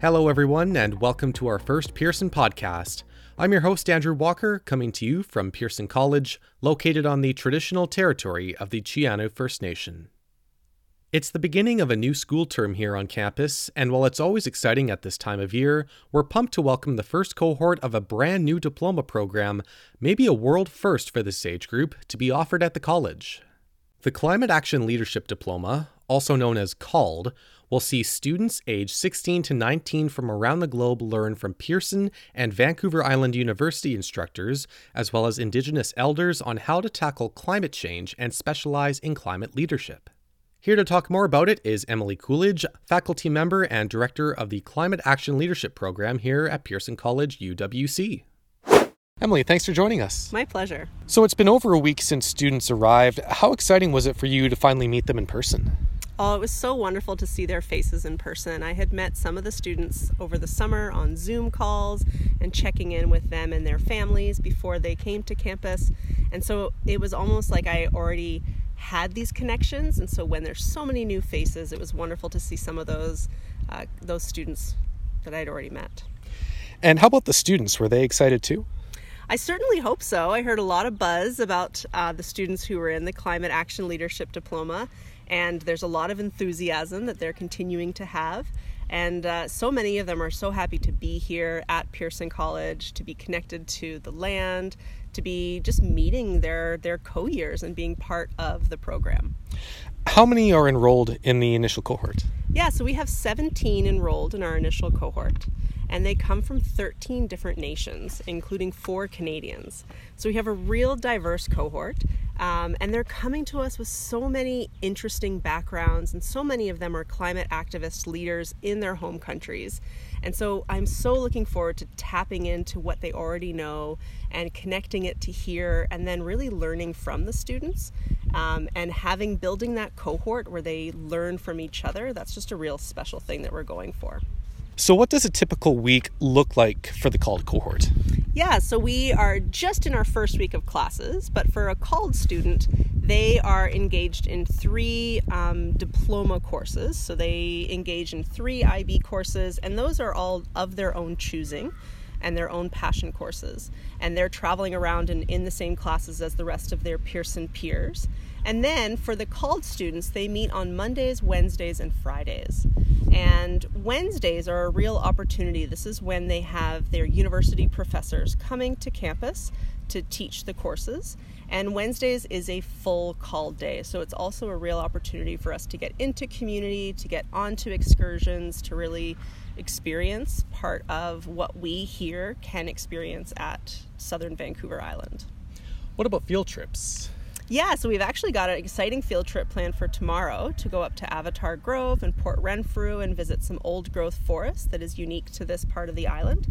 Hello, everyone, and welcome to our first Pearson podcast. I'm your host, Andrew Walker, coming to you from Pearson College, located on the traditional territory of the Scia'new First Nation. It's the beginning of a new school term here on campus, and while it's always exciting at this time of year, we're pumped to welcome the first cohort of a brand new diploma program, maybe a world first for this age group, to be offered at the college. The Climate Action Leadership Diploma, also known as CALD, will see students aged 16 to 19 from around the globe learn from Pearson and Vancouver Island University instructors, as well as Indigenous elders, on how to tackle climate change and specialize in climate leadership. Here to talk more about it is Emily Coolidge, faculty member and director of the Climate Action Leadership Program here at Pearson College UWC. Emily, thanks for joining us. My pleasure. So it's been over a week since students arrived. How exciting was it for you to finally meet them in person? Oh, it was so wonderful to see their faces in person. I had met some of the students over the summer on Zoom calls and checking in with them and their families before they came to campus. And so it was almost like I already had these connections. And so when there's so many new faces, it was wonderful to see some of those uh, those students that I'd already met. And how about the students? Were they excited too? I certainly hope so. I heard a lot of buzz about uh, the students who were in the Climate Action Leadership Diploma, and there's a lot of enthusiasm that they're continuing to have. And uh, so many of them are so happy to be here at Pearson College, to be connected to the land, to be just meeting their, their co years and being part of the program. How many are enrolled in the initial cohort? Yeah, so we have 17 enrolled in our initial cohort and they come from 13 different nations, including four Canadians. So we have a real diverse cohort, um, and they're coming to us with so many interesting backgrounds, and so many of them are climate activist leaders in their home countries. And so I'm so looking forward to tapping into what they already know and connecting it to here, and then really learning from the students um, and having building that cohort where they learn from each other. That's just a real special thing that we're going for. So, what does a typical week look like for the CALD cohort? Yeah, so we are just in our first week of classes, but for a CALD student, they are engaged in three um, diploma courses. So they engage in three IB courses, and those are all of their own choosing and their own passion courses. And they're traveling around and in the same classes as the rest of their Pearson peers. And then for the CALD students, they meet on Mondays, Wednesdays, and Fridays. And Wednesdays are a real opportunity. This is when they have their university professors coming to campus to teach the courses. And Wednesdays is a full CALD day. So it's also a real opportunity for us to get into community, to get onto excursions, to really experience part of what we here can experience at Southern Vancouver Island. What about field trips? Yeah, so we've actually got an exciting field trip planned for tomorrow to go up to Avatar Grove and Port Renfrew and visit some old growth forest that is unique to this part of the island.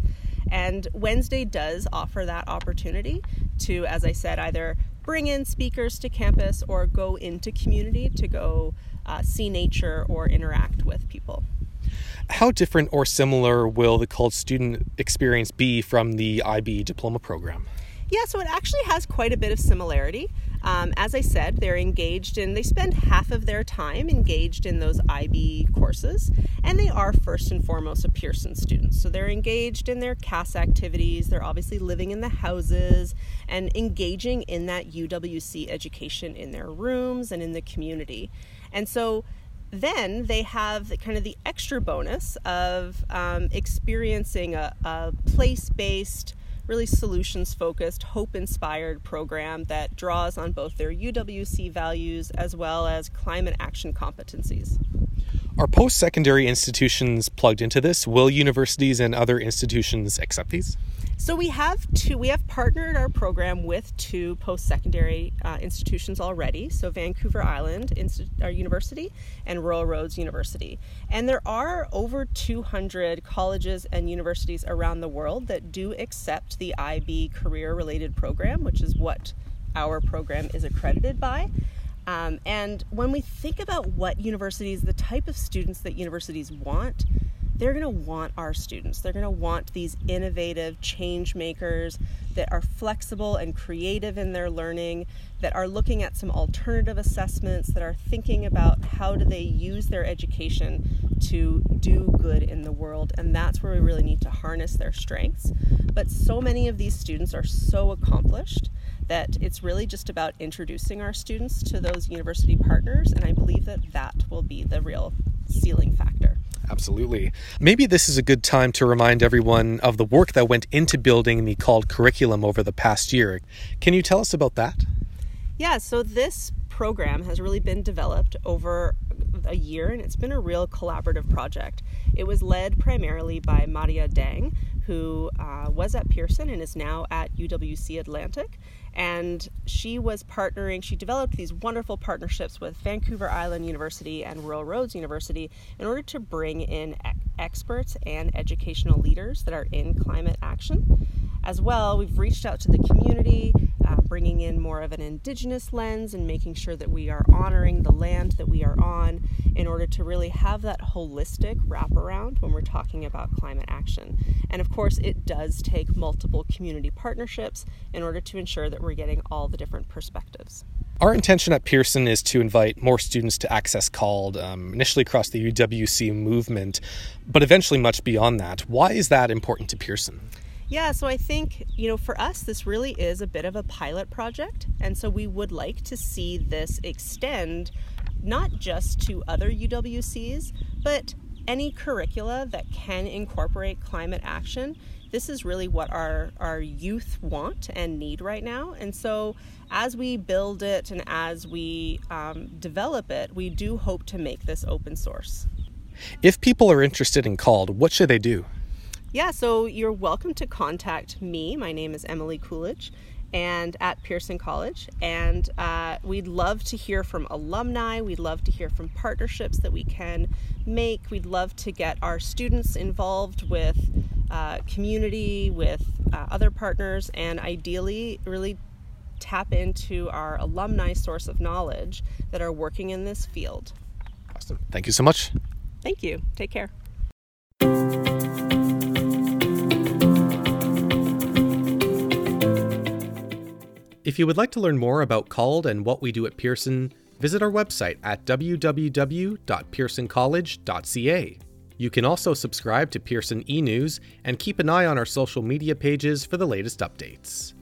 And Wednesday does offer that opportunity to, as I said, either bring in speakers to campus or go into community to go uh, see nature or interact with people. How different or similar will the CALD student experience be from the IB diploma program? Yeah, so it actually has quite a bit of similarity. Um, as I said, they're engaged in, they spend half of their time engaged in those IB courses, and they are first and foremost a Pearson student. So they're engaged in their CAS activities, they're obviously living in the houses and engaging in that UWC education in their rooms and in the community. And so then they have kind of the extra bonus of um, experiencing a, a place based really solutions focused, hope inspired program that draws on both their UWC values as well as climate action competencies. Are post secondary institutions plugged into this? Will universities and other institutions accept these? So we have two. We have partnered our program with two post-secondary uh, institutions already. So Vancouver Island our University and Royal Roads University, and there are over 200 colleges and universities around the world that do accept the IB career-related program, which is what our program is accredited by. Um, and when we think about what universities, the type of students that universities want, they're going to want our students. They're going to want these innovative change makers that are flexible and creative in their learning, that are looking at some alternative assessments, that are thinking about how do they use their education to do good in the world. And that's where we really need to harness their strengths. But so many of these students are so accomplished that it's really just about introducing our students to those university partners. And I believe that that will be the real ceiling factor. Absolutely. Maybe this is a good time to remind everyone of the work that went into building the CALD curriculum over the past year. Can you tell us about that? Yeah, so this program has really been developed over a year and it's been a real collaborative project. It was led primarily by Maria Dang, who uh, was at Pearson and is now at UWC Atlantic and she was partnering she developed these wonderful partnerships with vancouver island university and royal roads university in order to bring in experts and educational leaders that are in climate action as well we've reached out to the community bringing in more of an indigenous lens and making sure that we are honoring the land that we are on in order to really have that holistic wraparound when we're talking about climate action. And of course, it does take multiple community partnerships in order to ensure that we're getting all the different perspectives. Our intention at Pearson is to invite more students to access CALD, um, initially across the UWC movement, but eventually much beyond that. Why is that important to Pearson? Yeah, so I think, you know, for us, this really is a bit of a pilot project. And so we would like to see this extend not just to other UWCs, but any curricula that can incorporate climate action. This is really what our, our youth want and need right now. And so, as we build it and as we um, develop it, we do hope to make this open source. If people are interested in CALD, what should they do? Yeah, so you're welcome to contact me. My name is Emily Coolidge and at Pearson College. And uh, we'd love to hear from alumni. We'd love to hear from partnerships that we can make. We'd love to get our students involved with uh, community, with uh, other partners, and ideally, really tap into our alumni source of knowledge that are working in this field. Awesome. Thank you so much. Thank you. Take care. If you would like to learn more about CALD and what we do at Pearson, visit our website at www.pearsoncollege.ca. You can also subscribe to Pearson e News and keep an eye on our social media pages for the latest updates.